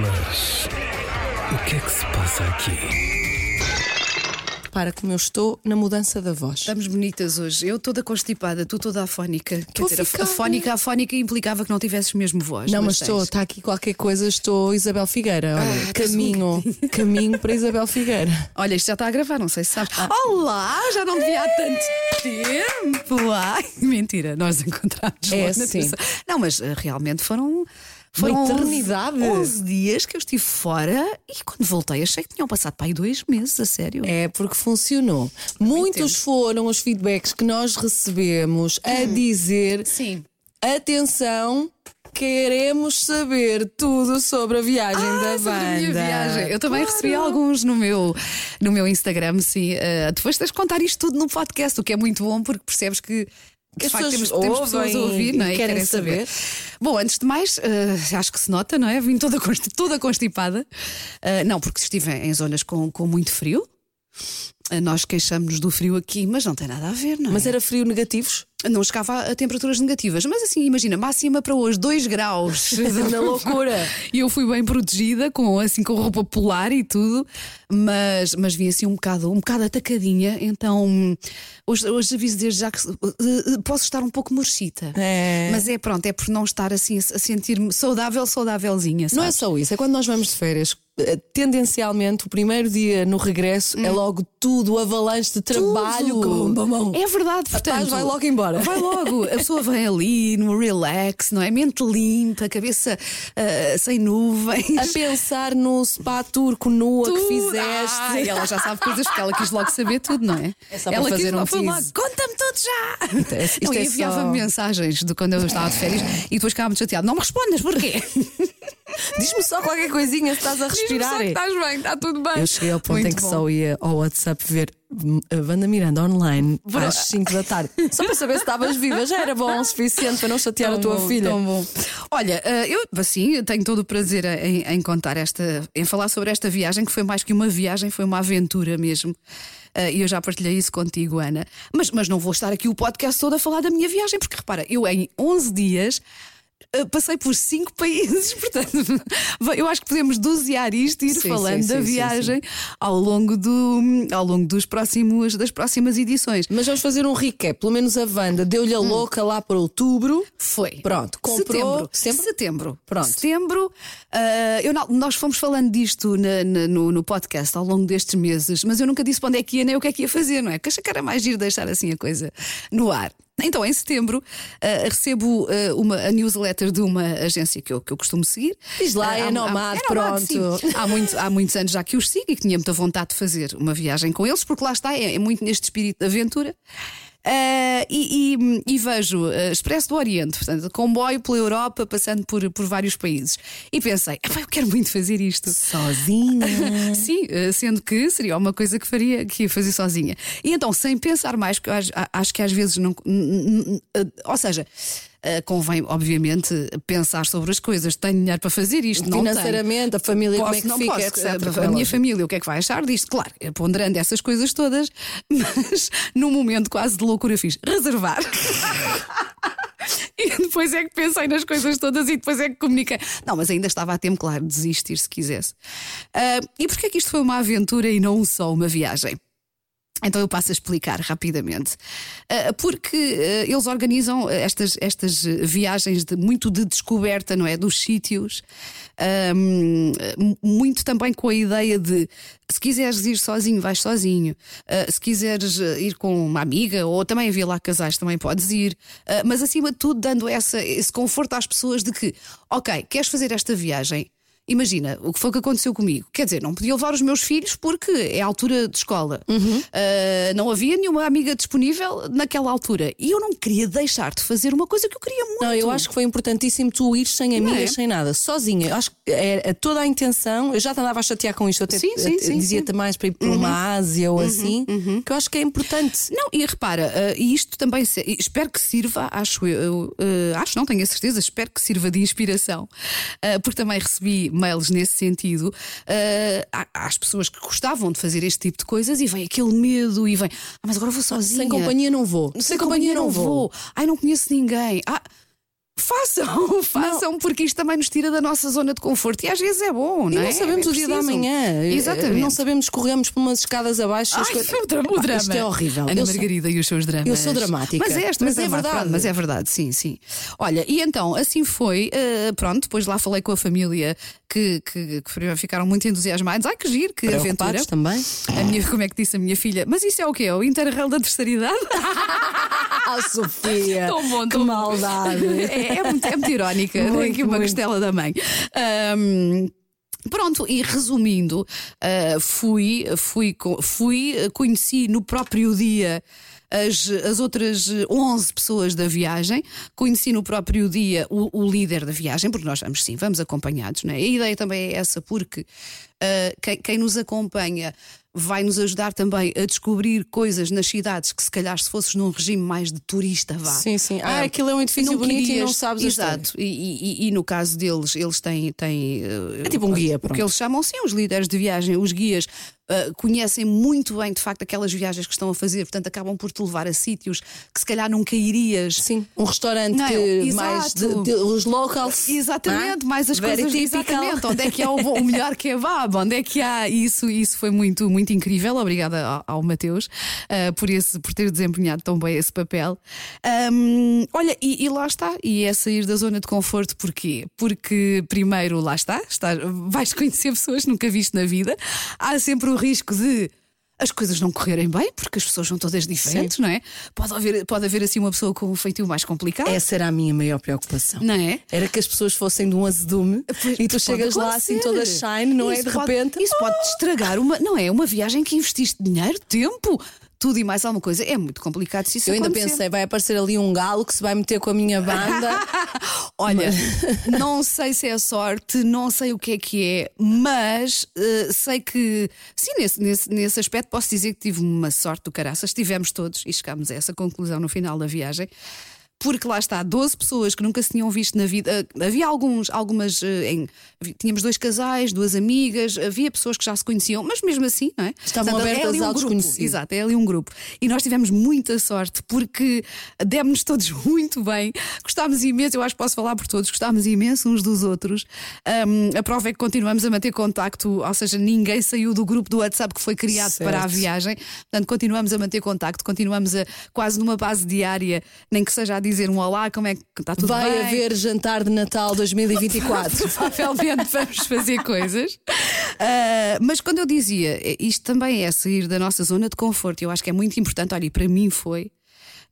Mas. O que é que se passa aqui? Para como eu estou na mudança da voz. Estamos bonitas hoje. Eu toda constipada, tu toda afónica. Quer dizer, a- afónica, afónica implicava que não tivesses mesmo voz. Não, mas tens. estou, está aqui qualquer coisa, estou Isabel Figueira. Olha, Ah, caminho, caminho para Isabel Figueira. Olha, isto já está a gravar, não sei se sabes. Ah. Olá, já não devia há tanto tempo. Ai, mentira, nós encontramos É, sim. Não, mas eh, realmente foram. Foram Uma 11 eternidade. 11 dias que eu estive fora e quando voltei achei que tinham passado para aí dois meses, a sério. É porque funcionou. Muitos foram os feedbacks que nós recebemos a dizer: Sim. atenção, queremos saber tudo sobre a viagem da Ah, sobre banda. a minha viagem. Eu também Claro. recebi alguns no meu, no meu Instagram, sim. Eh, depois tens de contar isto tudo no podcast, o que é muito bom porque percebes que. Que as facto, pessoas temos, pessoas a ouvir e não é? querem saber. Bom, antes de mais, eh, acho que se nota, não é? Vim toda, toda constipada. Eh, não, porque estive em zonas com, com muito frio. Eh, nós queixamos do frio aqui, mas não tem nada a ver, não é? Mas era frio negativos? Não chegava a temperaturas negativas. Mas assim, imagina, máxima para hoje, 2 graus. Na loucura. E eu fui bem protegida, com, assim, com roupa polar e tudo, mas, mas vim assim um bocado, um bocado atacadinha. Então, hoje, hoje aviso desde já que uh, uh, posso estar um pouco murchita. É. Mas é pronto, é por não estar assim a sentir-me saudável, saudávelzinha. Não é sabes? só isso, é quando nós vamos de férias. Eh, Tendencialmente, o primeiro dia no regresso é logo tudo, avalanche de trabalho. com mamão. É verdade, portanto. paz vai logo embora. Vai logo. A pessoa vem ali no relax, não é? Mente limpa, cabeça ah, sem nuvens. A pensar no spa turco nua que Tudo. fizeste. Ai, ela já sabe coisas porque ela quis logo saber tudo, não é? É só para ela fazer quis um logo, foi logo, tease. Conta-me tudo já! é- isto não, é e enviava-me só- mensagens de quando eu estava de férias e depois ficava muito chateado. Não me respondas, porquê? Diz-me só qualquer coisinha se estás a Diz-me respirar. só que estás bem, está tudo bem. Eu cheguei ao ponto Muito em que bom. só ia ao WhatsApp ver hum, a Wanda Miranda online às 5 da tarde. Só para saber se estavas viva. Já era bom o suficiente para não chatear a Tão tua bom, filha. tão bom. Olha, eh, eu assim tenho todo o prazer em, em contar esta, em falar sobre esta viagem, que foi mais que uma viagem, foi uma aventura mesmo. Eh, E eu já partilhei isso contigo, Ana. Mas, mas não vou estar aqui o podcast todo a falar da minha viagem, porque repara, eu em 11 dias. Eh, Passei por cinco países, portanto, eu acho que podemos dosear isto e ir Sim, falando sim, da sim, viagem ao longo, do, ao longo dos próximos, das próximas edições. Mas vamos fazer um recap. Pelo menos a Wanda deu-lhe a louca lá para outubro. Foi. Pronto, comprou. Setembro. Setembro? Setembro. Pronto. Setembro. ah, eu não- nós fomos falando disto na- na- no, no podcast ao longo destes meses, mas eu nunca disse para onde é que ia nem o que é que ia fazer, não é? Que achei que era mais giro deixar assim a coisa no ar. Então, em setembro, ah, recebo ah, uma, a newsletter de uma agência que eu, que eu costumo seguir. Diz lá, Ah, é Nomad, Nomad, pronto. Há, muito- há muitos anos já que os sigo e que tinha muita vontade de fazer uma viagem com eles, porque lá está, é, é muito neste espírito de aventura. Ah, e, e- e vejo ah, Expresso do Oriente, portanto, comboio pela Europa, passando por, por vários países. E pensei, "Epá, eu quero muito fazer isto. Sozinha. Sim, eh, sendo que seria uma coisa que faria, que ia fazer sozinha. E então, sem pensar mais, eu acho, acho que às vezes não. Ou seja, eh, convém, obviamente, pensar sobre as coisas. Tenho dinheiro para fazer isto, não tenho. Financeiramente, a família, como é Posso, que não fica, posso, etc. a, a minha família, o que é que vai achar disto? Claro, ponderando essas coisas todas, mas num momento quase de loucura fiz reservar. E depois é que pensei nas coisas todas e depois é que comuniquei. Não, mas ainda estava a tempo, claro, de desistir se quisesse. Ah, e porquê é que isto foi uma aventura e não só uma viagem? Então eu passo a explicar rapidamente. Ah, Porque ah, eles organizam estas, estas viagens de, muito de descoberta, não é? Dos sítios, Ahm, muito também com a ideia de se quiseres ir sozinho, vais sozinho. Ah, se quiseres ir com uma amiga, ou também havia lá casais, também podes ir. Ah, mas acima de tudo, dando essa, esse conforto às pessoas de que, ok, queres fazer esta viagem? Imagina o que foi que aconteceu comigo. Quer dizer, não podia levar os meus filhos porque é a altura de escola. Ah, não havia nenhuma amiga disponível naquela altura. E eu não queria deixar de fazer uma coisa que eu queria muito. Não, eu acho que foi importantíssimo tu ir sem amigas, é? sem nada, sozinha. Eu acho que é, é toda a intenção. Eu já te andava a chatear com isto, eu até Sim, sim, sim, dizia-te mais para ir para uma Ásia ou assim, que eu acho que é importante. Não, e repara, ah, e isto também se- espero que sirva, acho eu, ah, acho não, tenho a certeza, espero que sirva de inspiração, porque também recebi mails nesse sentido ah, há- às pessoas que gostavam de fazer este tipo de coisas e vem aquele medo e vem, ah, mas agora vou sozinha. Sem companhia não vou. Sem companhia não vou. Ai, não conheço ninguém. Ah, Façam, façam, porque isto também nos tira da nossa zona de conforto e às vezes é bom, E não não é? sabemos É o dia da manhã. Exatamente. Não sabemos corremos por umas escadas abaixo. Ai, coisas- o drama, o drama. Isto é horrível. Ana Eu sou- Margarida e os seus dramas. eu sou dramática. Mas é, esta Mas é drama, verdade. pronto, mas é verdade, sim, sim. Olha, e então, assim foi. eh, pronto, depois lá falei com a família que, que, que ficaram muito entusiasmados. Ai, que giro, que aventura. Também. A minha, como é que disse a minha filha? Mas isso é o quê? É o Interrail da terceira idade? Ah, Sofia! Tão bom, que tão bom. maldade! É, é muito, é muito irónica. Muito, aqui uma muito. costela da mãe. Ahm, Pronto, e resumindo, ah, fui, fui, fui, ah, conheci no próprio dia as, as outras 11 pessoas da viagem, conheci no próprio dia o, o líder da viagem, porque nós vamos sim, vamos acompanhados, não é? A ideia também é essa, porque ah, quem, quem nos acompanha vai nos ajudar também a descobrir coisas nas cidades que se calhar se fosses num regime mais de turista vá. Sim, sim. Ah, Ah, aquilo é um edifício não bonito e querias- não sabes Exato. E, e- e no caso deles, eles têm. têm eh, É tipo um guia, O pronto. que eles chamam, sim, os líderes de viagem, os guias. Eh, conhecem muito bem, de facto, aquelas viagens que estão a fazer, portanto, acabam por te levar a sítios que se calhar nunca irias. Sim, um restaurante Não, que mais de, de- os locals. Exatamente, não é? mais as Very coisas typical. exatamente. Onde é que há o, o melhor kebab? Onde é que há isso? Isso foi muito, muito incrível. Obrigada ao, ao Mateus ah, por, esse, por ter desempenhado tão bem esse papel. Ahm, olha, e, e lá está. E é sair da zona de conforto, porquê? Porque, primeiro, lá está, está vais conhecer pessoas que nunca viste na vida. Há sempre o risco de. As coisas não correrem bem, porque as pessoas são todas diferentes, não é? Pode haver, pode haver assim uma pessoa com um feitio mais complicado. Essa era a minha maior preocupação. Não é? Era que as pessoas fossem de um azedume Pois, e tu chegas lá assim toda shine, não é? Isso De pode- repente. Isso pode te estragar uma. Não é? Uma viagem que investiste dinheiro, tempo, tudo e mais alguma coisa. É muito complicado se isso Eu ainda acontecer. pensei, vai aparecer ali um galo que se vai meter com a minha banda. Olha, não sei se é sorte, não sei o que é que é, mas eh, sei que, sim, nesse, nesse, nesse aspecto posso dizer que tive uma sorte do caraças. Tivemos todos e chegámos a essa conclusão no final da viagem. Porque lá está, 12 pessoas que nunca se tinham visto na vida. Ah, Havia alguns, algumas. eh, em- tínhamos dois casais, duas amigas, havia pessoas que já se conheciam, mas mesmo assim, não é? Estavam Portanto, é abertas ali um ao grupo. desconhecido. Exato, é ali um grupo. E nós tivemos muita sorte porque demos todos muito bem, gostámos imenso, eu acho que posso falar por todos, gostámos imenso uns dos outros. Ahm, a prova é que continuamos a manter contacto, ou seja, ninguém saiu do grupo do WhatsApp que foi criado Certo. para a viagem. Portanto, continuamos a manter contacto, continuamos a quase numa base diária, nem que seja a dizer um olá, como é que está tudo Vai bem? haver jantar de Natal 2024. Provavelmente vamos fazer coisas. Ah, mas quando eu dizia, eh, isto também é sair da nossa zona de conforto, eu acho que é muito importante, olha, e para mim foi,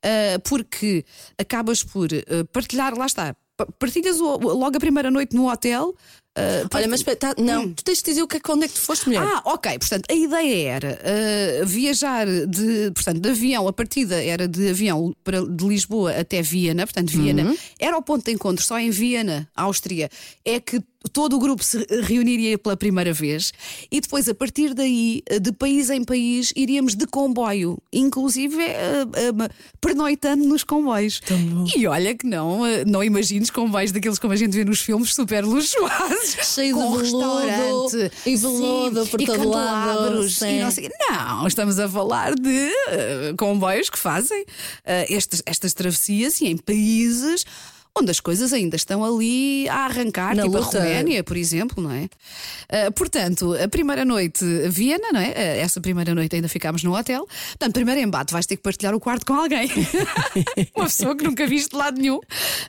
ah, porque acabas por ah, partilhar, lá está, pa- partilhas o- logo a primeira noite no hotel. Ah, Olha, mas tá- não, tu tens de dizer o que é que onde é que tu foste mulher. ah, ok. Portanto, a ideia era ah, viajar de, portanto, de avião. A partida era de avião para, de Lisboa até Viena. Portanto, Viena era o ponto de encontro. Só em Viena, Áustria, é que todo o grupo se reuniria pela primeira vez. E depois, a partir daí, de país em país, iríamos de comboio, inclusive ah, ah, pernoitando nos comboios. E olha que não, ah, não imagines comboios daqueles como a gente vê nos filmes super luxuosos. Cheio de com veludo restaurante e veludo sim, por e todo lado, sim. e não sei. Não, estamos a falar de comboios que fazem estas, estas travessias e em países onde as coisas ainda estão ali a arrancar, Na tipo a luta. Roménia, por exemplo, não é? Eh, portanto, a primeira noite, Viena, não é? Eh, essa primeira noite ainda ficámos no hotel. Portanto, primeiro embate, vais ter que partilhar o quarto com alguém. Uma pessoa que nunca viste de lado nenhum.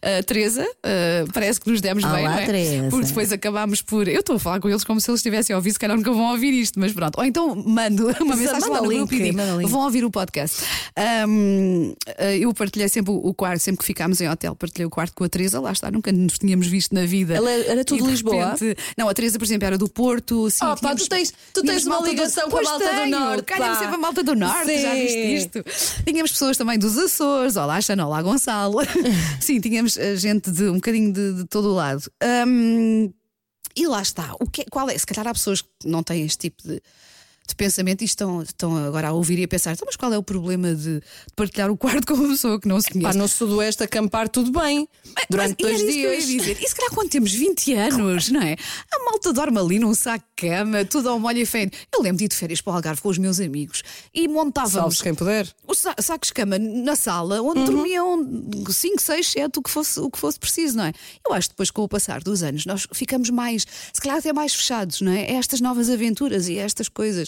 A Teresa, eh, parece que nos demos bem, Olá, não é? Teresa. Porque depois acabámos por. Eu estou a falar com eles como se eles estivessem a ouvir, se calhar nunca vão ouvir isto, mas pronto. Ou então mando uma mensagem manda lá no link, grupo e digo: vão ouvir o podcast. Eh, eu partilhei sempre o o quarto, sempre que ficámos em hotel, partilhei o quarto com a Teresa, lá está, nunca nos tínhamos visto na vida. Ela era tudo de Lisboa? repente- não, a Teresa, por exemplo, era do Porto. Sim, Oh, pá, tu tens- tu tínhamos tens uma malta do- ligação com a malta do tenho, Norte, Calha-me pá. sempre a malta do Norte, já Sim. viste isto? Tínhamos pessoas também dos Açores, olá Xana, olá Gonçalo. Sim, tínhamos eh, gente de um bocadinho de, de todo o lado. Hum, e lá está. O que, é- qual é? Se calhar há pessoas que não têm este tipo de, de pensamento e estão, estão agora a ouvir e a pensar: então, mas qual é o problema de, partilhar o quarto com uma pessoa que não se Pá, conhece? no Sudoeste acampar tudo bem. Durante Mas, dois isso que eu dias. dizer. E se calhar quando temos 20 anos, não é? A malta dorme ali num saco de cama, tudo ao molho e feio. Eu lembro de ir de férias para o Algarve com os meus amigos e montávamos Salves quem puder. os sa- sacos de cama na sala onde dormiam 5, 6, 7, o que, fosse, o que fosse preciso, não é? Eu acho que depois, com o passar dos anos, nós ficamos mais, se calhar até mais fechados, não é? A estas novas aventuras e a estas coisas.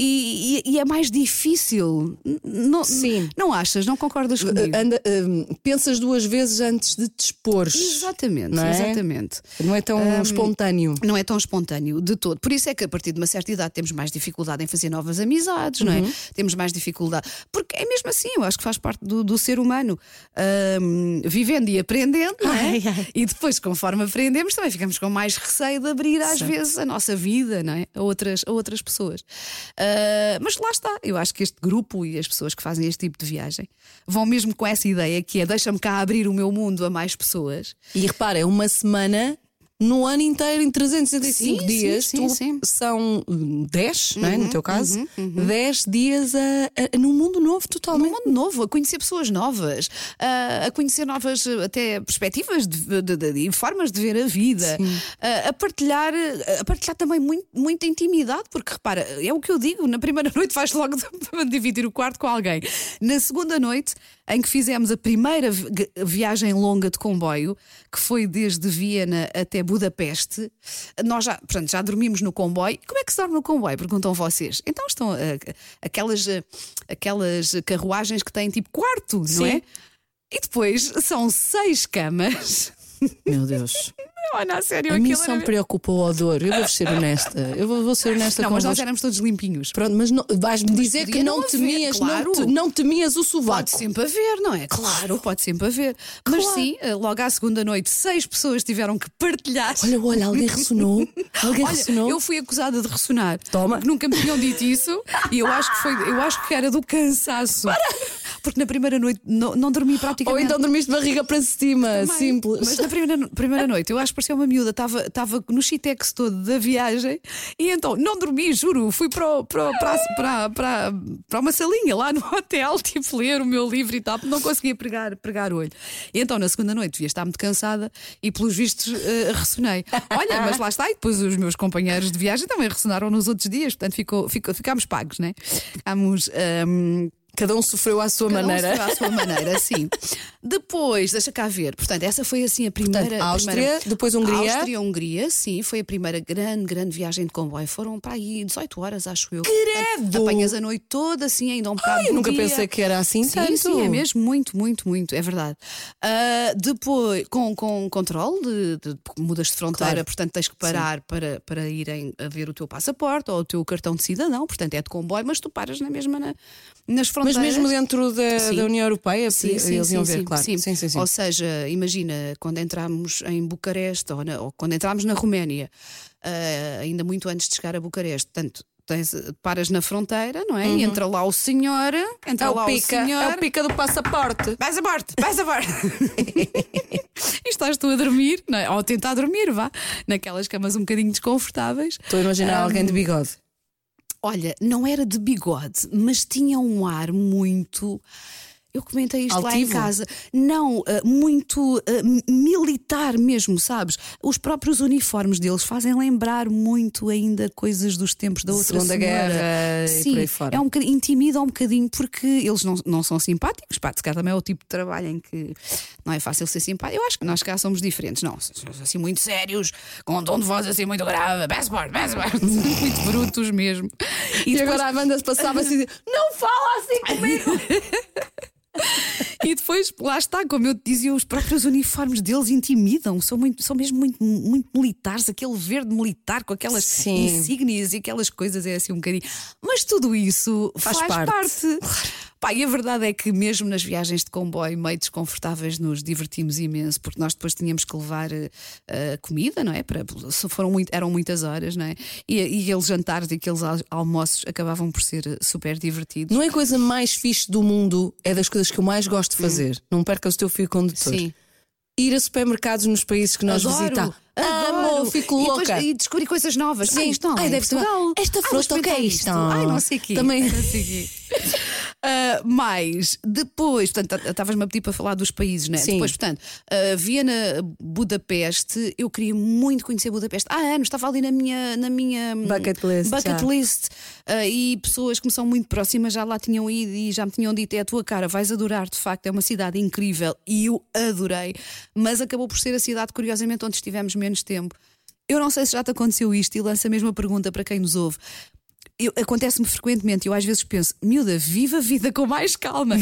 E, e- e é mais difícil. Não, Sim. Não achas? Não concordas comigo? Anda, hum, pensas duas vezes antes de te expores. Exatamente, Não é? exatamente. Não é tão espontâneo. Não é tão espontâneo de todo. Por isso é que a partir de uma certa idade temos mais dificuldade em fazer novas amizades, não é? Uhum. Temos mais dificuldade. Porque é mesmo assim, eu acho que faz parte do, do ser humano. Ahm, vivendo e aprendendo, não é? Ai, ai. E depois, conforme aprendemos, também ficamos com mais receio de abrir às vezes a nossa vida, não é? A outras, a outras pessoas. Ah, mas lá está, eu acho que este grupo e as pessoas que fazem este tipo de viagem vão mesmo com essa ideia que é deixa-me cá abrir o meu mundo a mais pessoas. E repara, é uma semana no ano inteiro, em 365 Sim, dias, sim, sim, são hum, 10, não é? Uhum, no teu caso, 10 dias a, a- num mundo novo num totalmente. mundo novo, a conhecer pessoas novas, a, a conhecer novas até perspectivas e formas de ver a vida, a, a partilhar, a partilhar também muito, muita intimidade, porque repara, é o que eu digo, na primeira noite vais logo dividir o quarto com alguém. Na segunda noite, em que fizemos a primeira vi- viagem longa de comboio, que foi desde Viena até Budapeste, nós já, portanto, já dormimos no comboio. Como é que se dorme no comboio? Perguntam vocês. Então estão eh, aquelas, eh, aquelas carruagens que têm tipo quarto, não Sim. é? E depois são seis camas. Meu Deus. Olha, a sério, A mim aquilo só era... me preocupa o odor. Eu vou ser honesta. Eu vou, vou ser honesta Não, mas nós éramos todos limpinhos. Pronto, mas não- vais-me dizer que não, haver, temias, claro. não, te- não temias o Pode sovaco. sempre haver, não é? Claro, pode sempre haver. Mas sim, eh, logo à segunda noite, seis pessoas tiveram que partilhar. Olha, olha, alguém ressonou. Alguém Olha, ressonou. eu fui acusada de ressonar. Toma. Porque nunca me tinham dito isso e eu acho que foi, eu acho que era do cansaço. Porque na primeira noite não, não dormi Ou praticamente. então dormiste de barriga para cima, Também. simples. Mas na primeira, primeira noite eu acho que parecia uma miúda, estava no chitex todo da viagem e então não dormi, juro. Fui para, para, para, para, para, uma salinha lá no hotel, tipo, ler o meu livro e tal, não conseguia pregar, pregar olho. E então na segunda noite devia estar muito cansada e pelos vistos eh, ressonei. Olha, mas lá está, e depois os meus companheiros de viagem também ressonaram nos outros dias, portanto ficou, ficou, ficámos pagos, né? Ficámos. ehm, Cada um sofreu à sua Cada um maneira. sofreu à sua maneira, sim. Depois, deixa cá ver, portanto, essa foi assim a primeira. Portanto, Áustria, primeira- depois Hungria. Áustria, Hungria, sim, foi a primeira grande, grande viagem de comboio. Foram para aí 18 horas, acho eu. Credo! Apanhas a noite toda, assim, ainda um bocado. Ai, eu nunca dia. pensei que era assim Sim, tanto. sim, é mesmo, muito, muito, muito, é verdade. Ah, depois, com, com controle, de, de- mudas de fronteira, Claro. portanto tens que parar para, para irem a ver o teu passaporte ou o teu cartão de cidadão, portanto é de comboio, mas tu paras na mesma na- nas Mas mesmo dentro da, da União Europeia, Sim, sim, eles sim, iam ver, claro. sim. Sim, sim, sim. Ou seja, imagina quando entramos em Bucareste ou, na- ou quando entramos na Roménia, ah, ainda muito antes de chegar a Bucareste, portanto. Tens, paras na fronteira, não é? E entra lá o senhor, entra É lá o pica, o senhor. é o pica do passaporte. A bordo, vais a bordo. e estás tu a dormir, não é? ou a tentar dormir, vá, naquelas camas um bocadinho desconfortáveis. Estou a imaginar alguém de bigode. Olha, não era de bigode, mas tinha um ar muito. Eu comentei isto lá em Altivo? casa. Não, ah, muito mi- militar mesmo, sabes? Os próprios uniformes deles fazem lembrar muito ainda coisas dos tempos da outra Segunda senhora. Guerra e Sim, por aí fora. é um bocadinho, intimida um bocadinho porque eles não, não são simpáticos. Pá, se calhar também é o tipo de trabalho em que não é fácil ser simpático. Eu acho que nós cá somos diferentes, não, somos assim muito sérios, com um tom de voz assim muito grave, passport, passport, muito brutos mesmo. E, depois- agora a banda se passava assim: não fala assim comigo! E depois, lá está, como eu te dizia, os próprios uniformes deles intimidam, são, muito, são mesmo muito, muito militares, aquele verde militar com aquelas Sim. insígnias e aquelas coisas, é assim um bocadinho. Mas tudo isso faz, Faz parte. parte. Pá, e a verdade é que mesmo nas viagens de comboio meio desconfortáveis nos divertimos imenso, porque nós depois tínhamos que levar eh, comida, não é? Para, foram muito, eram muitas horas, não é? E, e aqueles jantares e aqueles al- almoços acabavam por ser eh, super divertidos. Não é a coisa mais fixe do mundo, é das coisas que eu mais gosto de fazer. Não percas o teu fio condutor. Sim. Ir a supermercados nos países que nós Adoro, visitamos. Amo, fico E depois- louca. E, descobri coisas novas. Sim. Ah, isto não Ai, é deve ser- esta Ah, fruta, o que é isto? Ai, não sei o quê. Também- Não sei o quê. Ah, mais, depois, portanto, estavas-me a pedir para falar dos países, né? Sim. Depois, portanto, ah, Viena, Budapeste, eu queria muito conhecer Budapeste. Há anos, estava ali na minha, na minha hum, Bucket list, bucket list. Ah, e pessoas que me são muito próximas já lá tinham ido e já me tinham dito: é a tua cara, vais adorar, de facto, é uma cidade incrível. E eu adorei, mas acabou por ser a cidade, curiosamente, onde estivemos menos tempo. Eu não sei se já te aconteceu isto e lanço a mesma pergunta para quem nos ouve. Eu- Acontece-me frequentemente, eu às vezes penso, miúda, viva a vida com mais calma.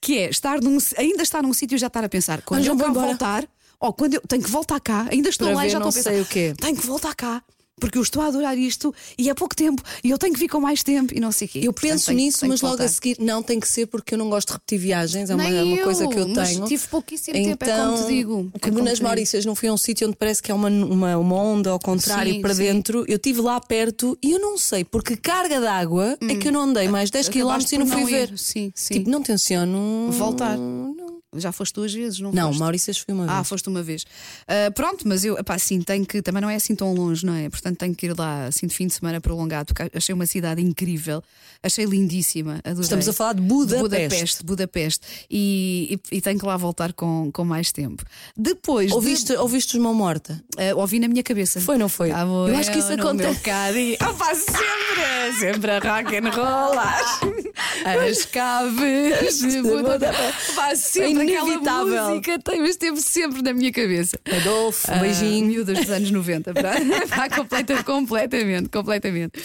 que é estar num, ainda estar num sítio e já estar a pensar, quando Onde eu cá embora? voltar, ou quando eu tenho que voltar cá, ainda estou Para lá e ver já não estou a pensar, sei o quê. tenho que voltar cá. Porque eu estou a adorar isto e é pouco tempo e eu tenho que vir com mais tempo e não sei o quê. Eu Portanto, penso tenho- nisso, tenho mas logo a seguir não tem que ser porque eu não gosto de repetir viagens, é uma, é uma coisa que eu mas tenho. tive pouquíssimo tempo, é como te digo. É Como como nas. Maurícias não fui a um sítio onde parece que é uma, uma, uma onda ao contrário Sim, para sim. dentro. Eu estive lá perto e eu não sei, porque carga d'água é que eu não andei mais 10 km e não fui não ver. Sim, sim. Tipo, não tenciono Voltar. Não, Já foste duas vezes, não não foste? Maurícias fui uma vez. Ah, foste uma vez. Ah, pronto, mas eu, epá, assim, tenho que. Também não é assim tão longe, não é? Portanto, tenho que ir lá assim de fim de semana prolongado, porque achei uma cidade incrível, achei lindíssima. Adorei. Estamos a falar de Budapeste. Budapeste, Budapeste. E, e, e tenho que lá voltar com, com mais tempo. Depois. de- Ouviste, ouviste os Mão Morta? ah, ouvi na minha cabeça. Foi, não foi? Ah, eu acho que isso acontece. cadinho. Opa, sempre, sempre a rock and roll. As, as caves de Budapeste. Pá, sempre inevitável. música tem, mas esteve sempre na minha cabeça. Adolfo, um Ah, beijinho. miúdas dos anos 90. pá. Pá, completa- completamente, completamente.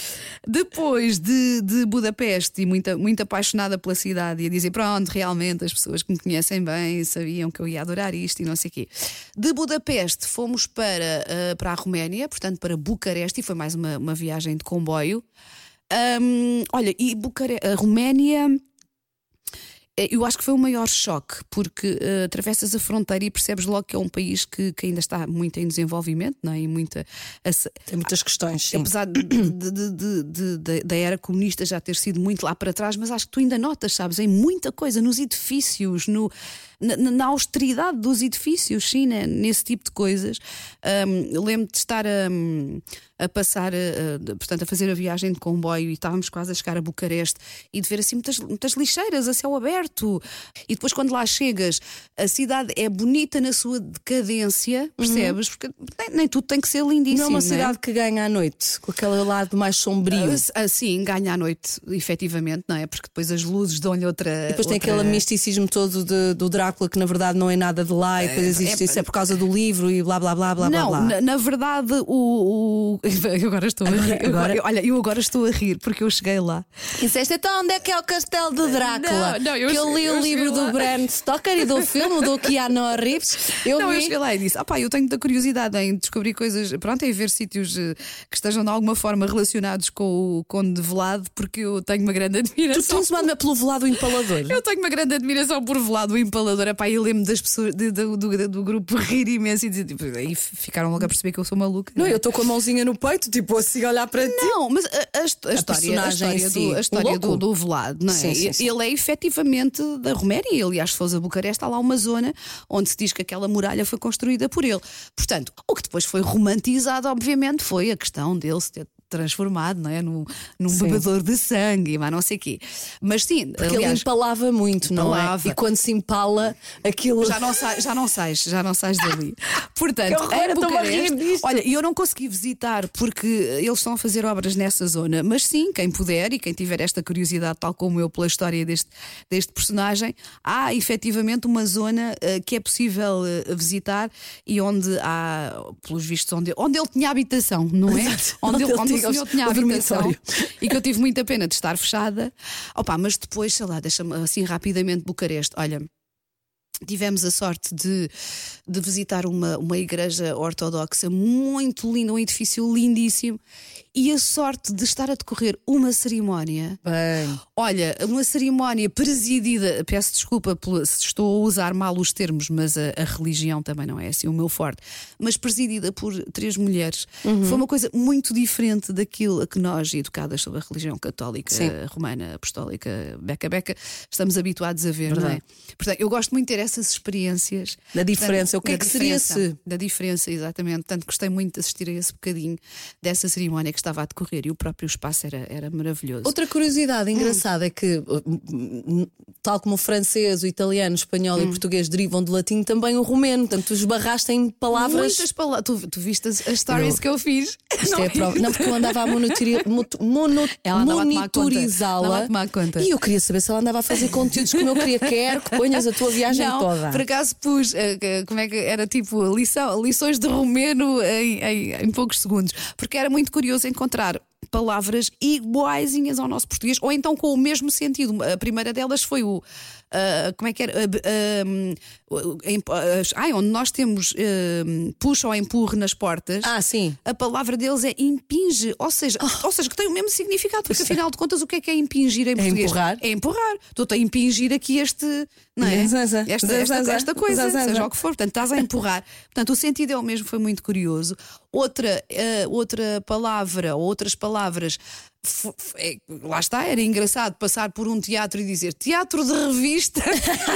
Depois de, de Budapeste e muito, muito apaixonada pela cidade e a dizer: pronto, realmente as pessoas que me conhecem bem sabiam que eu ia adorar isto e não sei o quê. De Budapeste fomos para, ah, para a Roménia, portanto para Bucareste, e foi mais uma, uma viagem de comboio. Ahm, olha, e Bucare a Roménia. Eh, Eu acho que foi o maior choque, porque eh, atravessas a fronteira e percebes logo que é um país que, que ainda está muito em desenvolvimento, não é? E muita. ace- Tem muitas questões, sim. Apesar de- de- de- da era comunista já ter sido muito lá para trás, mas acho que tu ainda notas, sabes, em muita coisa, nos edifícios, no, na, na austeridade dos edifícios, sim, né? nesse tipo de coisas. Ahm, eu lembro de estar a, a passar, a- portanto, a fazer a viagem de comboio e estávamos quase a chegar a Bucareste e de ver assim muitas, muitas lixeiras a céu aberto. E depois, quando lá chegas, a cidade é bonita na sua decadência, percebes? Porque nem, nem tudo tem que ser lindíssimo. Não é uma né? cidade que ganha à noite, com aquele lado mais sombrio. Assim, ganha à noite, efetivamente, não é? Porque depois as luzes dão-lhe outra. E depois tem outra- aquele misticismo todo de- do Drácula que na verdade não é nada de lá e depois existe é- isso é por causa do livro e blá blá blá blá Não, blá. blá. Na, na verdade, o. o- Eu agora estou a Agora- rir. agora- Eu- olha, eu agora estou a rir porque eu cheguei lá. Disseste então onde é que é o castelo de Drácula? Não, não, eu que eu li eu o livro do Bram Stoker e do filme do Keanu Reeves. Eu não, eu vi. cheguei lá e disse: ah, pá, eu tenho muita curiosidade em descobrir coisas, pronto, em ver sítios eh, que estejam de alguma forma relacionados com o Conde de Velado, porque eu tenho uma grande Tu admiração. tens uma pelo velado empalador. Eu tenho uma grande admiração por Velado o Empalador. Epá, eu lembro das pessoas de- do, do, do grupo rir imenso e dizer, tipo, aí ficaram logo a perceber que eu sou maluca. Não, eu estou com a mãozinha no peito, tipo assim, a olhar para ti. Não, mas a, a hist- a história, a história, si, do, a história do, do Velado, não é? Sim, sim, sim. Ele é efetivamente da Roméria. E, Aliás, se fores a Bucareste, há lá uma zona onde se diz que aquela muralha foi construída por ele. Portanto, o que depois foi romantizado, obviamente, foi a questão dele se ter transformado não é? num, num Sim. bebedor de sangue mais não sei o quê. Mas sim, Porque ele aliás, empalava muito, não Empalava. é? E quando se empala, aquilo. já não, sai, já não sais, já não sais dali. Portanto, horror, em Bucareste, olha, eu não consegui visitar porque eles estão a fazer obras nessa zona, mas sim, quem puder e quem tiver esta curiosidade, tal como eu, pela história deste, deste personagem, há efetivamente uma zona eh, que é possível eh, visitar e onde há, pelos vistos, onde, onde ele tinha habitação, não é? Onde, Onde ele, ele o senhor tinha habitação e que eu tive muita pena de estar fechada. Opa, mas depois, sei lá, deixa-me assim rapidamente Bucareste. Olha. Tivemos a sorte de, de visitar uma, uma igreja ortodoxa muito linda, um edifício lindíssimo, e a sorte de estar a decorrer uma cerimónia. Bem. Olha, uma cerimónia presidida, peço desculpa se estou a usar mal os termos, mas a, a religião também não é assim o meu forte, mas presidida por três mulheres. Uhum. Foi uma coisa muito diferente daquilo a que nós, educadas sobre a religião católica, Sim. romana, apostólica, beca-beca, estamos habituados a ver, não é? Verdade. Portanto, eu gosto muito de ter dessas experiências. Da diferença. O que é que seria se- Da diferença, exatamente. Portanto, gostei muito de assistir a esse bocadinho dessa cerimónia que estava a decorrer e o próprio espaço era, era maravilhoso. Outra curiosidade engraçada é que, uh, tal como o francês, o italiano, o espanhol e o português derivam do latim, também o romeno. Portanto, tu esbarraste em palavras. Muitas palavras. Tu, tu viste as, as stories que eu fiz? Isto é a prova. Não, porque eu andava a mono- monitorizá-la. E eu queria saber se ela andava a fazer conteúdos como eu queria. Quero que ponhas a tua viagem Não, toda. por acaso pus, eh, como é que era tipo lição, lições de romeno em, em- em poucos segundos, porque era muito curioso encontrar palavras iguaizinhas ao nosso português, ou então com o mesmo sentido. A primeira delas foi o. ah, como é que era? Ah, ai, onde nós temos puxa ou empurre nas portas. Ah, sim. A palavra deles é impinge, ou seja, ou seja, que tem o mesmo significado, porque afinal de contas, o que é que é impingir em português? empurrar. É empurrar. Estou-te a impingir aqui este, não é? Esta, esta, zé. esta coisa, seja o que for. Portanto, estás a empurrar. Portanto, o sentido é o mesmo, foi muito curioso. Outra, outra palavra, ou outras palavras. É, lá está, era engraçado passar por um teatro e dizer teatro de revista.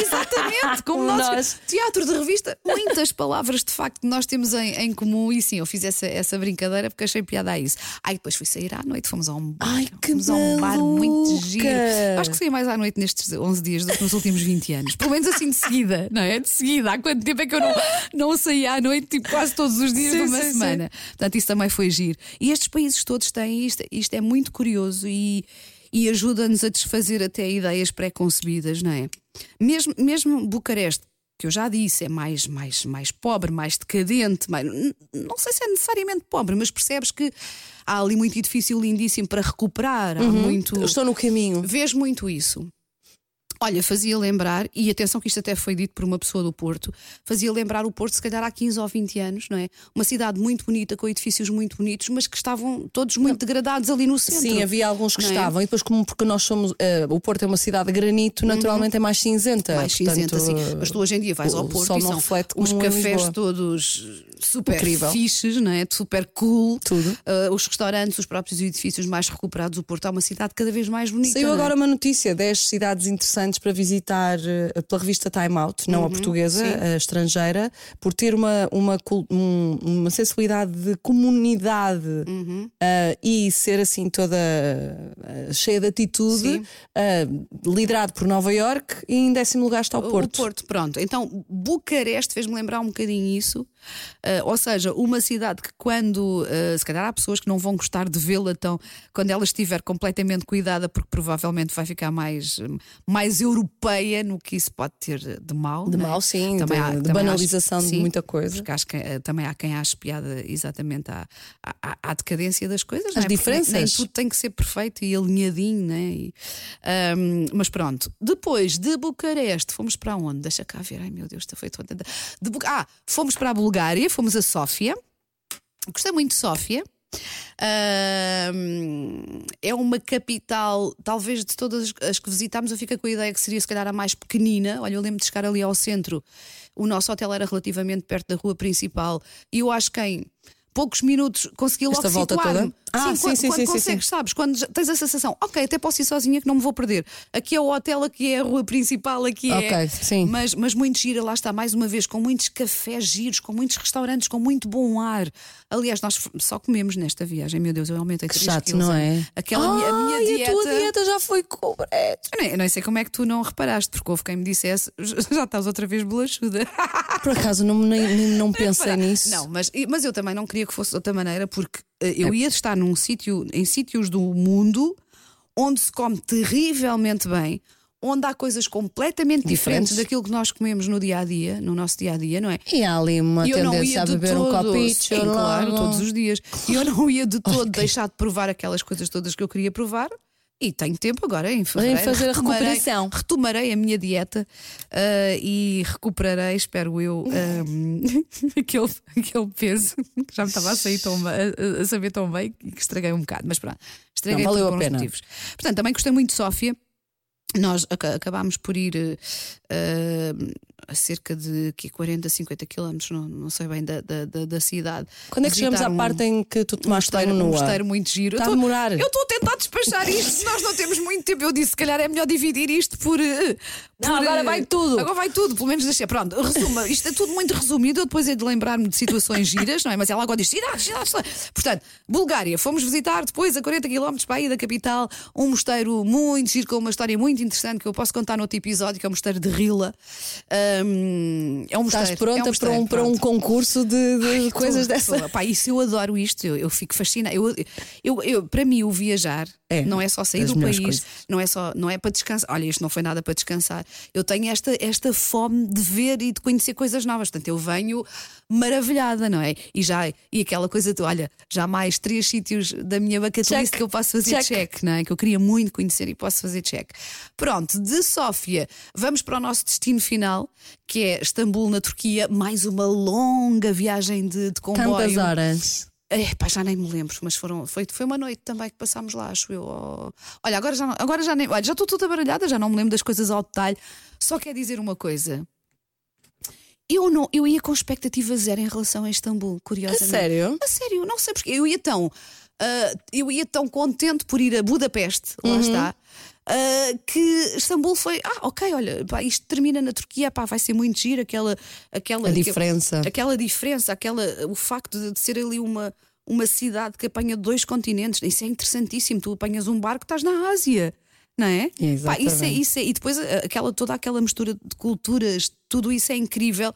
Exatamente, como nós. nós. Teatro de revista. Muitas palavras de facto nós temos em, em comum. E sim, eu fiz essa, essa brincadeira porque achei piada a isso. Ai, depois fui sair à noite, fomos a um bar. Ai, que fomos a um bar muito giro. Acho que saí mais à noite nestes 11 dias do que nos últimos 20 anos. Pelo menos assim de seguida, não é? De seguida. Há quanto tempo é que eu não, não saí à noite, tipo quase todos os dias Sim, de uma sim, sim. semana? Portanto, isso também foi giro. E estes países todos têm isto, isto é muito curioso e, e ajuda-nos a desfazer até ideias pré-concebidas, não é? Mesmo, mesmo Bucareste. Que eu já disse, é mais, mais, mais pobre, mais decadente, mais, não sei se é necessariamente pobre, mas percebes que há ali muito edifício lindíssimo para recuperar, há muito. Estou no caminho. Vês muito isso. Olha, fazia lembrar, e atenção que isto até foi dito por uma pessoa do Porto, fazia lembrar o Porto, se calhar há 15 ou 20 anos, não é? Uma cidade muito bonita, com edifícios muito bonitos, mas que estavam todos muito degradados ali no centro. Sim, havia alguns que Não é? estavam. E depois, como porque nós somos. eh, o Porto é uma cidade de granito, naturalmente é mais cinzenta. mais Portanto, cinzenta, assim. Mas tu hoje em dia vais ao Porto e não são reflete os cafés todos super Incrível. fixes, não é? Super cool. Tudo. Ah, os restaurantes, os próprios edifícios mais recuperados. O Porto é uma cidade cada vez mais bonita. Saiu é? agora uma notícia: 10 cidades interessantes para visitar eh, pela revista Time Out, não a portuguesa, Uhum, sim. a estrangeira, por ter uma, uma, um- uma sensibilidade de comunidade Uhum. eh, e ser assim toda cheia de atitude, eh, liderado por Nova York e em décimo lugar está o Porto. O Porto, pronto. Então, Bucareste fez-me lembrar um bocadinho isso. Ah, ou seja, uma cidade que, quando. ah, se calhar há pessoas que não vão gostar de vê-la tão. Quando ela estiver completamente cuidada, porque provavelmente vai ficar mais, mais europeia no que isso pode ter de mal. De é? mal, sim, de- de acho- banalização de muita coisa. Porque acho que ah, também há quem ache piada exatamente à, à, à decadência das coisas. não é? Diferenças. Nem, nem tudo tem que ser perfeito e alinhadinho, né? E, ahm, mas pronto, depois de Bucareste, fomos para onde? Deixa cá ver, ai meu Deus, está feito. De Ah, fomos para a Bulgária, fomos a Sófia. Gostei muito de Sófia. Ahm, é uma capital, talvez de todas as que visitámos, eu fico com a ideia que seria se calhar a mais pequenina. Olha, eu lembro de chegar ali ao centro, o nosso hotel era relativamente perto da rua principal, e eu acho que em poucos minutos consegui logo Esta volta toda? Ah, sim, quando, sim, quando sim, sim, consegues, sim. sabes? Quando tens a sensação, ok, até posso ir sozinha que não me vou perder. Aqui é o hotel, aqui é a rua principal, aqui é. Ok, sim. Mas, mas muito gira, lá está, mais uma vez, com muitos cafés giros, com muitos restaurantes, com muito bom ar. Aliás, nós só comemos nesta viagem, meu Deus, eu aumentei Que 3 chato, quilos, não é? Aquela minha, a minha dieta. a tua dieta já foi cobrete. Eu nem, eu nem sei como é que tu não reparaste, porque houve quem me dissesse, já estás outra vez bolachuda. Por acaso não, nem, nem- não pensei nisso. Não, mas, mas eu também não queria que fosse de outra maneira, porque eh, eu ia estar num sítio, em sítios do mundo onde se come terrivelmente bem, onde há coisas completamente diferentes, Diferentes. daquilo que nós comemos no dia a dia, no nosso dia a dia, não é? E há ali uma eu tendência ia a beber todo, um copinho. sim, claro, todos os dias. E eu não ia de todo deixar de provar aquelas coisas todas que eu queria provar. E tenho tempo agora em fevereiro. fazer a retomarei- recuperação. Retomarei a minha dieta ah, e recuperarei, espero eu, ah, aquele, aquele peso que já me estava a, sair tão, a, a saber tão bem que estraguei um bocado. Mas pronto, estraguei Não, valeu por a pena. motivos. Portanto, também gostei muito de Sófia. Nós aca- acabámos por ir eh, a cerca de que 40, 50 quilómetros, não, não sei bem, da, da, da, da cidade. Quando é que chegamos à um- parte em que tu um tomaste mosteiro, banho um nua? mosteiro muito giro. Está eu a demorar. Eu estou a tentar despachar isto. Nós não temos muito tempo. Eu disse, se calhar é melhor dividir isto por. eh, Não, por, agora eh, vai tudo. Agora vai tudo, pelo menos deixa. Pronto, resuma. Isto é tudo muito resumido. Eu depois é de lembrar-me de situações giras, não é? Mas ela agora diz cidades, cidades. Portanto, Bulgária, fomos visitar depois a 40 km para aí da capital um mosteiro muito giro, com uma história muito interessante que eu posso contar no outro episódio, que é o mosteiro de Rila. Ahm, é um mosteiro. Estás pronta é um para, mosteiro, um, para um concurso de, de Ai, coisas tô- dessa? tô- pá, isso eu adoro isto, eu, eu fico fascinada. Eu, eu, eu- para mim, o viajar É, não é só sair do país, coisas. não é só não é para descansar. Olha, isto não foi nada para descansar. Eu tenho esta, esta fome de ver e de conhecer coisas novas. Portanto, eu venho maravilhada, não é? E já e aquela coisa de, olha, já mais três sítios da minha bucket Check. list que eu posso fazer Check. check, não é? Que eu queria muito conhecer e posso fazer check. Pronto, de Sófia, vamos para o nosso destino final, que é Istambul, na Turquia, mais uma longa viagem de, de comboio. Tantas horas. É, pá, já nem me lembro, mas foram, foi, foi uma noite também que passámos lá, acho eu. Oh, Olha, agora já, agora já nem. Olha, já estou toda baralhada, já não me lembro das coisas ao detalhe. Só quer dizer uma coisa. Eu, não, eu ia com expectativa zero em relação a Istambul, A curiosamente. sério? A sério, não sei porque. Eu ia tão. ah, eu ia tão contente por ir a Budapeste, lá Uhum. está. ah, que Istambul foi, ah, ok, olha, pá, isto termina na Turquia, pá, vai ser muito giro, aquela, aquela A diferença. aquela diferença, aquela, o facto de, de ser ali uma, uma cidade que apanha dois continentes, isso é interessantíssimo. Tu apanhas um barco, estás na Ásia, não é? Pá, isso é, isso é e depois a- aquela, toda aquela mistura de culturas, tudo isso é incrível,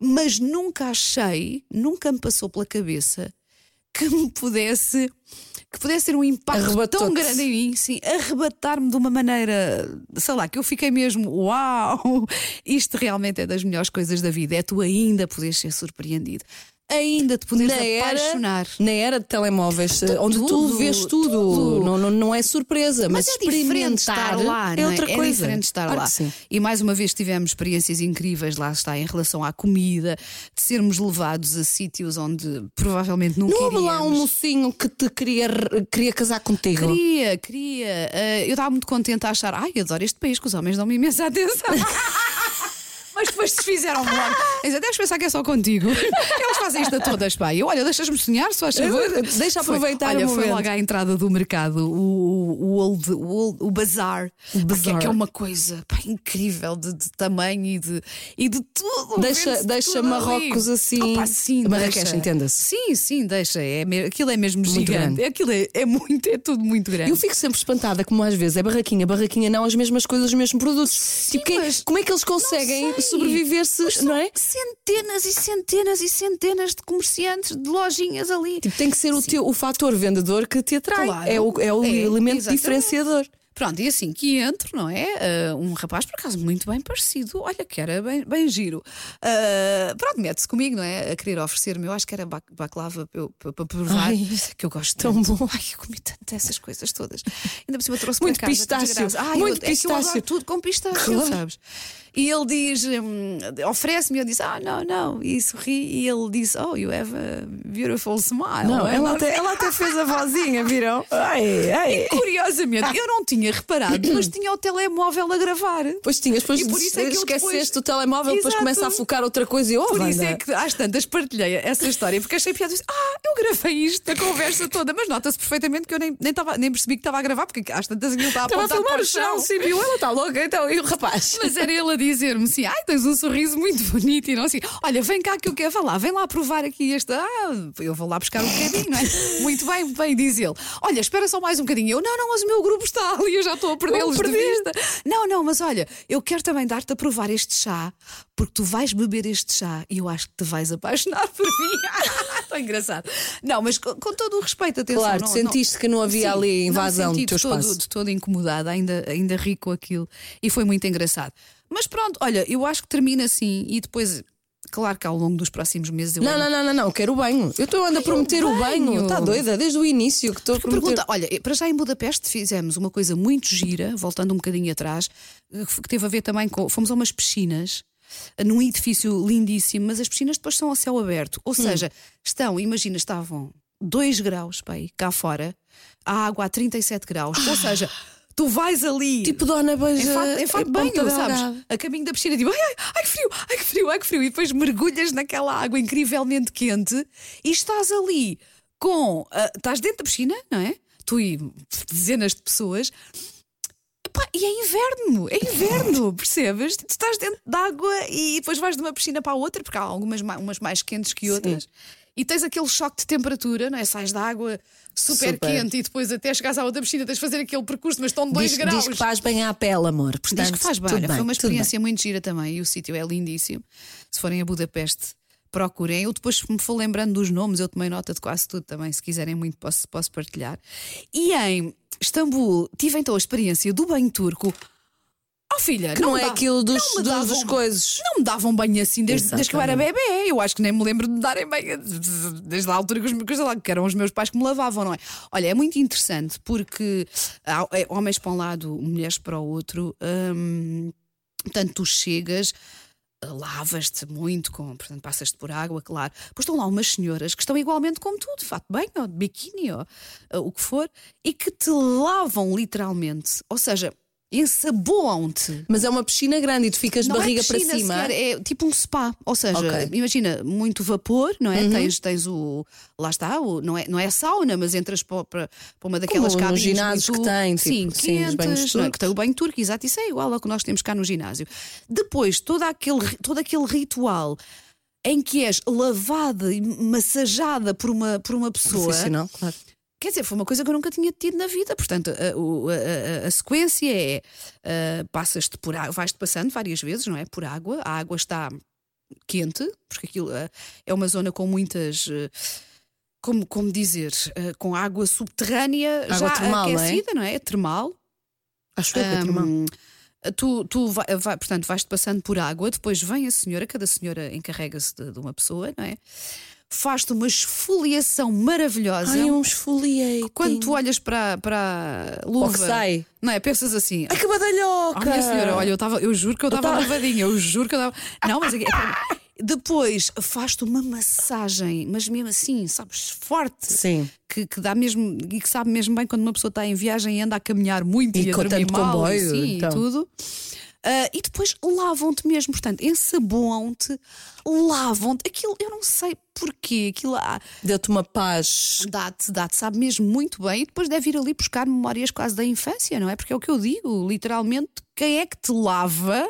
mas nunca achei, nunca me passou pela cabeça que me pudesse. Que pudesse ter um impacto tão grande em mim, sim, arrebatar-me de uma maneira, sei lá, que eu fiquei mesmo, uau, isto realmente é das melhores coisas da vida, é tu ainda poderes ser surpreendido, ainda te poderes Na era, apaixonar. na era de telemóveis, eh, onde tu tudo, vês tudo, tudo. Não, não, não é surpresa, mas, Mas, é diferente experimentar estar lá, é não outra É coisa. diferente estar Claro lá. E mais uma vez tivemos experiências incríveis, lá está, em relação à comida, de sermos levados a sítios onde provavelmente nunca Não houve lá um mocinho que te queria, queria casar contigo? Queria, queria. Ah, eu estava muito contente a achar, ai, adoro este país, que os homens dão-me imensa atenção. Mas depois desfizeram logo. Eles deves pensar que é só contigo. Eles fazem isto a todas, pá. Eu, olha, deixas-me sonhar, se faz favor. Deixa Foi. aproveitar Olha, foi logo à entrada do mercado, o, o, old, o, old- o bazar. O bazar. Que, é uma coisa pá, incrível de, de tamanho e de, e de tudo. Deixa- deixa tudo ali. Marrocos assim- Opa, sim, Marrakech, entenda-se. Sim, sim, deixa. É, aquilo é mesmo Muito gigante. grande. Aquilo é, é muito, é tudo muito grande. Eu fico sempre espantada, como às vezes é barraquinha, barraquinha não, as mesmas coisas, os mesmos produtos. tipo, quem- como é que eles conseguem. Sobreviver se, não é? Centenas e centenas e centenas de comerciantes, de lojinhas ali. Tipo, tem que ser o, teu, o fator vendedor que te atrai. Claro. É o, é o É, elemento exatamente. diferenciador. Pronto, e assim que entro, não é? Ah, um rapaz, por acaso, muito bem parecido. Olha, que era bem, bem giro. Ah, pronto, mete-se comigo, não é? A querer oferecer-me. Eu acho que era bac- baklava para, eu- provar. Ai, que eu gosto tão tanto. bom. Ai, eu comi tanto dessas coisas todas. Ainda por cima trouxe Muito para casa. pistácio. Ai, muito eu, é eu pistácio. adoro tudo com pistácio, Claro. sabes? E ele diz, hum, oferece-me, eu disse, ah, não, não. E sorri, e ele disse, oh, you have a beautiful smile. Não, É ela até, ela até fez a vozinha, viram? Ai, ai. Curiosamente, eu não tinha reparado, mas tinha o telemóvel a gravar. Pois tinhas, depois E por isso é que esqueceste depois- o telemóvel, depois Exato. começa a focar outra coisa e oh, Por isso é que às tantas partilhei essa história, porque achei piada. Disse, Ah, eu gravei isto, a conversa toda, mas nota-se perfeitamente que eu nem, nem, tava, nem percebi que estava a gravar, porque às tantas aquilo estava Estava a filmar o chão, sim, viu? Ela está louca, então, e o rapaz? Mas era ele a dizer-me assim: ai, tens um sorriso muito bonito e não assim. Olha, vem cá que eu quero falar, vem lá provar aqui este. Ah, eu vou lá buscar um bocadinho, não é? Muito bem, bem, diz ele. Olha, espera só mais um bocadinho. Eu, não, não, mas o meu grupo está ali, eu já estou a perdê-los de perder. vista. Não, não, mas olha, eu quero também dar-te a provar este chá, porque tu vais beber este chá e eu acho que te vais apaixonar por mim. Estou engraçado. Não, mas com, com todo o respeito, atenção. Claro, não, sentiste que não havia Sim, ali não invasão do teu de todo, espaço. de todo incomodada, ainda, ainda ri com aquilo e foi muito engraçado. Mas pronto, olha, eu acho que termina assim e depois, claro que ao longo dos próximos meses eu Não, ando- não, não, não, não, quero o banho. Eu estou ando a prometer o o banho. Está doida? Desde o início que estou a prometer. Pergunta, olha, para já em Budapeste fizemos uma coisa muito gira, voltando um bocadinho atrás, que teve a ver também com. Fomos a umas piscinas. Num edifício lindíssimo, mas as piscinas depois são a céu aberto. Ou seja, estão, imagina, estavam 2 graus bem, cá fora, a água a 37 graus. Ou seja, tu vais ali. Tipo Dona Beija. Em fato, em fato banho, sabes? A caminho da piscina, tipo, ai, ai, ai que frio, ai que frio, ai que frio. E depois mergulhas naquela água incrivelmente quente e estás ali com. ah, estás dentro da piscina, não é? Tu e dezenas de pessoas. Epá, e é inverno, é inverno, percebes? Tu estás dentro de água e depois vais de uma piscina para a outra, porque há algumas ma- umas mais quentes que outras, e tens aquele choque de temperatura, não é? Sais da água super, Super. quente e depois até chegares à outra piscina tens de fazer aquele percurso, mas estão 2 Diz, graus. diz que faz bem à pele, amor. Portanto, Diz que faz bem, olha, foi uma experiência muito gira também e o sítio é lindíssimo. Se forem a Budapeste, procurem. Eu depois me for lembrando dos nomes, eu tomei nota de quase tudo também, se quiserem muito posso, posso partilhar. E em Istambul tive então a experiência do banho turco. Oh filha, Que não, me é dá- aquilo dos, não dos, davam- das coisas. não me davam banho assim desde, desde que eu era bebê. Eu acho que nem me lembro de me darem banho desde a altura que, os, lá, que eram os meus pais que me lavavam, não é? Olha, é muito interessante porque é, homens para um lado, mulheres para o outro. hum, portanto, tu chegas. Lavas-te muito, com, portanto, passas-te por água, claro. Depois estão lá umas senhoras que estão igualmente como tu, de fato bem, ou de biquíni, ou uh, o que for, e que te lavam literalmente. Ou seja, ensaboam-te. Mas é uma piscina grande e tu ficas de Não barriga é piscina para cima. sequer, é tipo um spa. Ou seja, Ok. Uhum. imagina, muito vapor, não é? Tens, tens o. Lá está, o, não, é, não é sauna, mas entras para, para, uma daquelas Como nos cabines. ginásios que sim, tipo, sim, os banhos não é? turcos. que tem o banho turco, exato, isso é igual ao que nós temos cá no ginásio. Depois, todo aquele, todo aquele ritual. Em que és lavada e massageada por uma, por uma pessoa. Profissional, claro. Quer dizer, foi uma coisa que eu nunca tinha tido na vida. Portanto, a, a- a- a sequência é: ah, passas-te por água, vais-te passando várias vezes, não é? Por água. A água está quente, porque aquilo ah, é uma zona com muitas. ah, como, como dizer, com água subterrânea Água já termal, é? aquecida, não é? É termal. Acho que é termal. Tu, tu vai, vai- portanto, vais-te passando por água, depois vem a senhora, cada senhora encarrega-se de, de uma pessoa, não é? Faz-te uma esfoliação maravilhosa. Ai, um esfoliei. Quando tu olhas para, para a luva, sai. não é? Pensas assim. Ai, que badalhoca! Oh, minha senhora, olha, eu, tava, eu juro que eu estava tava- lavadinha, eu juro que eu estava. Não, mas é que- depois faz-te uma massagem, mas mesmo assim, sabes, forte. Sim. Que, que dá mesmo e que sabe mesmo bem quando uma pessoa está em viagem e anda a caminhar muito e, E a dormir mal comboio, e, sim, então. e tudo. Ah, e depois lavam-te mesmo, portanto, ensaboam-te, lavam-te. Aquilo, eu não sei porquê, aquilo ah, Deu-te uma paz. dá-te, dá-te, sabe mesmo muito bem. E depois deve ir ali buscar memórias quase da infância, não é? Porque é o que eu digo, literalmente, quem é que te lava?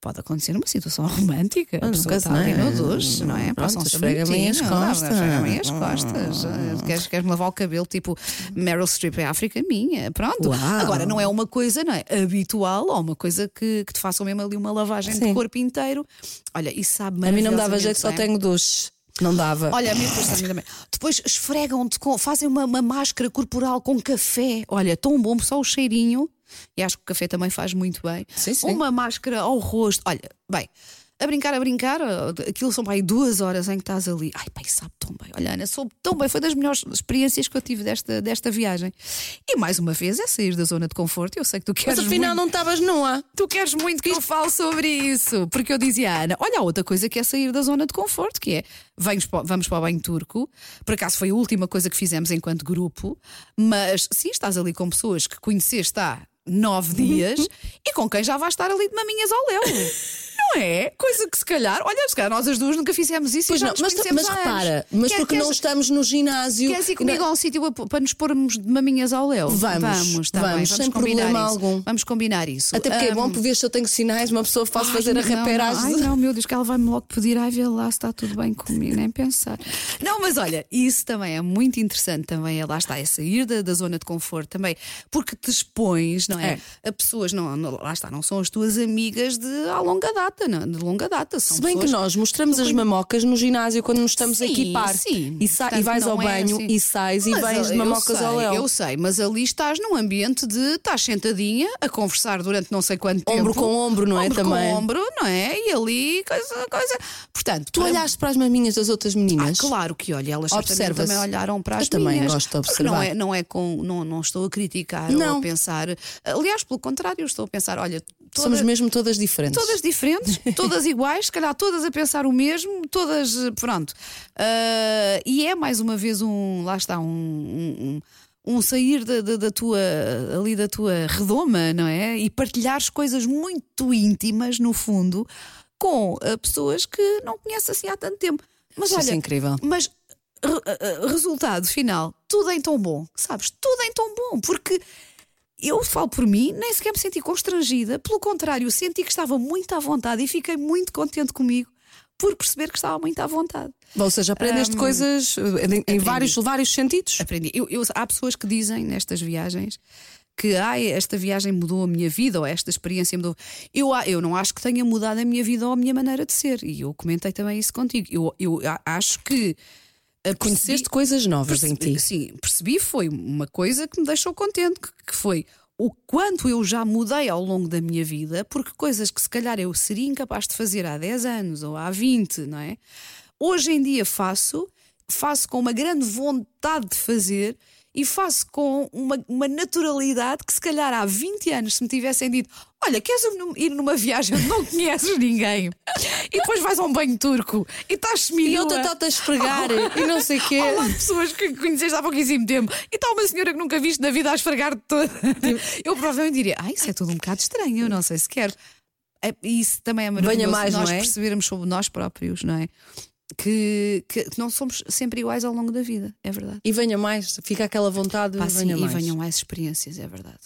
Pode acontecer uma situação romântica. A Ah, pessoa está ali não é? no não é? Pronto, esfrega-me as costas. Esfrega-me as costas. Ah, Queres, queres-me lavar o cabelo tipo Meryl Streep é África minha? Pronto. Uau. Agora, não é uma coisa não é, habitual ou uma coisa que, que te façam mesmo ali uma lavagem de Sim. corpo inteiro. Olha, isso sabe A mim não me dava jeito, só bem. tenho duche. Não dava. Olha, a mim depois, a mim também. Depois esfregam-te, com, fazem uma, uma máscara corporal com café. Olha, tão bom, só o cheirinho. E acho que o café também faz muito bem. Sim, sim. Uma máscara ao rosto. Olha, bem, a brincar, a brincar, aquilo são para aí duas horas em que estás ali. Ai, pai, sabe tão bem. Olha, Ana, soube tão bem. Foi das melhores experiências que eu tive desta, desta viagem. E mais uma vez é sair da zona de conforto. Eu sei que tu queres. Mas afinal muito- não estavas nua. Tu queres muito que eu fale sobre isso, porque eu dizia à Ana: olha, há outra coisa que é sair da zona de conforto, que é vamos para, vamos para o banho turco. Por acaso foi a última coisa que fizemos enquanto grupo, mas sim, estás ali com pessoas que conheceste há nove dias e com quem já vais estar ali de maminhas ao léu. Não é? Coisa que se calhar, olha, se calhar nós as duas nunca fizemos isso Pois e já não, nos mas, mas repara, mas Quer- porque não estamos no ginásio. Queres ir comigo a um sítio a- para nos pormos de maminhas ao léu? Vamos, vamos, tá vamos, bem, sem combinar problema isso. algum. Vamos combinar isso. Até porque é bom ver se eu tenho sinais, uma pessoa Ai, fazer a não, não. reperagem. Ai, não, meu Deus, que ela vai-me logo pedir, ai, vê lá se está tudo bem comigo, nem pensar. Não, mas olha, isso também é muito interessante, também é, lá está, é sair da, da zona de conforto também, porque te expões, não é? A pessoas, não, não- lá está, não são as tuas amigas de à longa data, não, de longa data. São Se bem que nós mostramos as mamocas no ginásio quando nos estamos a Sim, equipar. sim. E, sa- e vais ao é banho assim. e sais e Mas, vens de eu mamocas sei, ao léu. Eu sei, mas ali estás num ambiente de estás sentadinha a conversar durante não sei quanto tempo. Ombro com ombro, não é? Ombro Também. com ombro, não é? E ali, coisa, coisa. Portanto, Tu para- olhaste para as maminhas das outras ah, meninas? claro que olha, elas também olharam para Eu as também minhas. gosto de observar. Não, é, não, é com, não, não estou a criticar ou Não. a pensar. Aliás, pelo contrário, estou a pensar, olha, toda- Somos mesmo todas diferentes. Todas diferentes, todas iguais, se calhar todas a pensar o mesmo, todas, eh, pronto. Ah, e é mais uma vez um, lá está, um, um, um sair da, da, da tua ali da tua redoma, não é? E partilhares coisas muito íntimas, no fundo, com uh, pessoas que não conheces assim há tanto tempo. Mas Isso olha, é incrível. mas re- uh, uh, resultado final, tudo em tão bom, sabes? Tudo em tão bom, porque eu falo por mim, nem sequer me senti constrangida, pelo contrário, senti que estava muito à vontade e fiquei muito contente comigo por perceber que estava muito à vontade. Ou seja, aprendeste Hum, coisas eh, em, em vários, vários sentidos. Aprendi. Eu, eu- há pessoas que dizem nestas viagens que ai, esta viagem mudou a minha vida ou esta experiência mudou. Eu, a- eu não acho que tenha mudado a minha vida ou a minha maneira de ser. E eu comentei também isso contigo. Eu, eu acho que. Conheceste percebi- coisas novas em percebi- ti. Sim, percebi, foi uma coisa que me deixou contente, que, que foi o quanto eu já mudei ao longo da minha vida, porque coisas que se calhar eu seria incapaz de fazer há 10 anos ou há 20, não é? Hoje em dia faço, faço com uma grande vontade de fazer e faço com uma, uma naturalidade que se calhar há 20 anos, se me tivessem dito, olha, queres ir numa viagem onde não conheces ninguém e depois vais a um banho turco e estás E seminua. outra está-te a esfregar e não sei o quê. Ao lado de pessoas que conheceste há pouquíssimo tempo e está uma senhora que nunca viste na vida a esfregar toda. Eu provavelmente diria: Ah, isso é tudo um bocado estranho, eu não sei se quero. É, isso também é maravilhoso Venha mais, nós é? percebermos sobre nós próprios, não é? Que, que não somos sempre iguais ao longo da vida, é verdade. E venha mais, fica aquela vontade, Pá, sim, venha e mais. venham mais experiências, é verdade.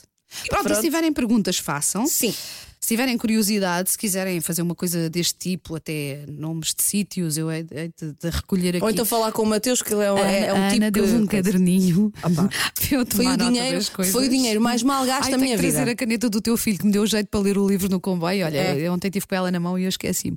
Pronto, e pronto. se tiverem perguntas, façam. Sim. Se tiverem curiosidade, se quiserem fazer uma coisa deste tipo, até nomes de sítios, eu hei de, de recolher aqui. Ou então falar com o Mateus, que ele é, um- é, é um Ana tipo deu-me um que- caderninho Foi o, dinheiro, foi o dinheiro mais mal gasto Ai, da minha que trazer vida. a caneta do teu filho que me deu jeito para ler o livro no comboio. Olha, É. eu ontem tive com ela na mão e eu esqueci-me.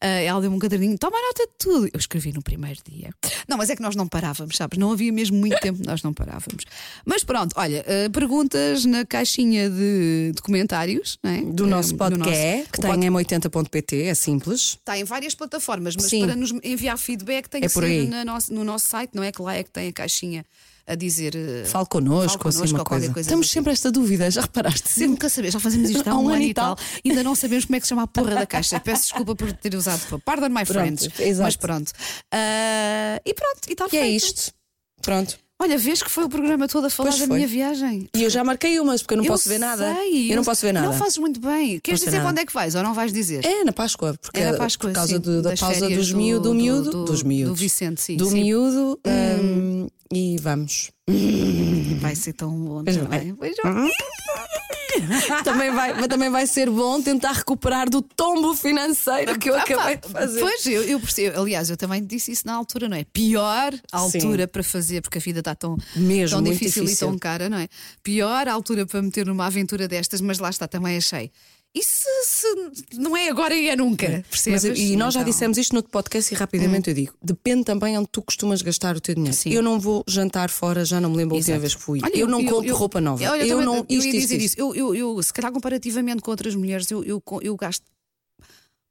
Ah, ela deu-me um caderninho, toma nota de tudo. Eu escrevi no primeiro dia. Não, mas é que nós não parávamos, sabes? Não havia mesmo muito tempo, nós não parávamos. Mas pronto, olha, ah, perguntas na caixinha de, de comentários não é? Do nosso Do podcast, que o tem pod- m80.pt, é simples. Está em várias plataformas, mas Sim. para nos enviar feedback tem É que ser na nosso- no nosso site, não é? Que lá é que tem a caixinha a dizer. eh, Fale connosco, Fale assim uma coisa. coisa Temos assim. sempre esta dúvida, já reparaste? Sim, nunca sabemos, já fazemos isto há um, ano e tal. Ainda não sabemos como é que se chama a porra da caixa. Peço desculpa por ter usado. Pardon my friends. exato. Mas pronto. Ah, e pronto, e está E é isto. Pronto. Olha, vês que foi o programa todo a falar Pois da foi. minha viagem. E eu já marquei umas, porque eu não Eu posso ver nada. sei, eu não posso ver nada. Não fazes muito bem. Queres dizer nada. quando é que vais ou não vais dizer? É na Páscoa, porque É na Páscoa, por causa sim, de- da pausa dos do- miúdo, do, do- miúdo, do- dos miúdos. do Vicente, sim, Do sim. miúdo hum, e vamos. Vai ser tão bom Pois também. vai. Vai. também, vai, mas também vai ser bom tentar recuperar do tombo financeiro que eu acabei de fazer. Pois, eu, eu percebo. Aliás, eu também disse isso na altura, não é? Pior altura para fazer, porque a vida está tão, Mesmo, tão difícil, difícil. e tão cara, não é? Pior altura para meter numa aventura destas, mas lá está, também achei. Se, se não é agora e é nunca? Percebes? Mas, e nós já Então, Hum. dissemos isto no podcast e rapidamente eu digo: depende também onde tu costumas gastar o teu dinheiro. Sim. Eu não vou jantar fora, já não me lembro a última vez que fui. Olha, eu não compro roupa nova. Olha, eu também- não. eu Isto, ia isto, dizer isto. isso. Eu, eu, eu, se calhar, comparativamente com outras mulheres, eu, eu, eu gasto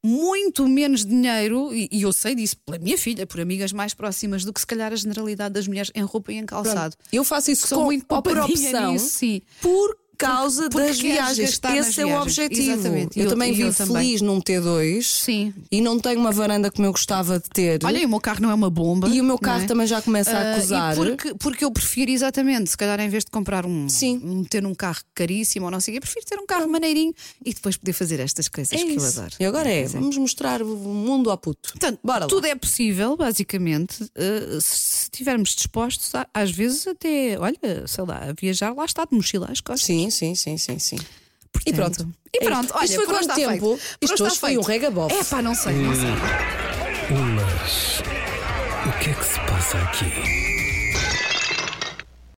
muito menos dinheiro, e, eu sei disso pela minha filha, por amigas mais próximas, do que se calhar a generalidade das mulheres em roupa e em calçado. Eu faço isso com, muito por opção, nisso, sim. por causa porque das queres viagens. Esse é o viagens. objetivo. Exatamente. Eu, eu- também eu vivo também. feliz num T2 Sim. e não tenho uma varanda como eu gostava de ter. Olha, e o meu carro não é uma bomba. e o meu carro é? também já começa a Ah, acusar. porque, porque eu prefiro exatamente, se calhar em vez de comprar um, Sim. um ter um carro caríssimo ou não sei quê, prefiro ter um carro maneirinho e depois poder fazer estas coisas É que eu isso. adoro. E agora é, Pois vamos mostrar o mundo ao puto. Portanto, Bora lá. tudo é possível, basicamente, se se estivermos dispostos, a- às vezes até, olha, sei lá, a viajar, lá está de mochila às costas. Sim, sim, sim, sim, sim. E Portanto, pronto. E É pronto, isto. olha, Isto foi quanto tempo? feito. Isto hoje foi um regabof. É pá, não sei, não sei. Mas o que é que se passa aqui?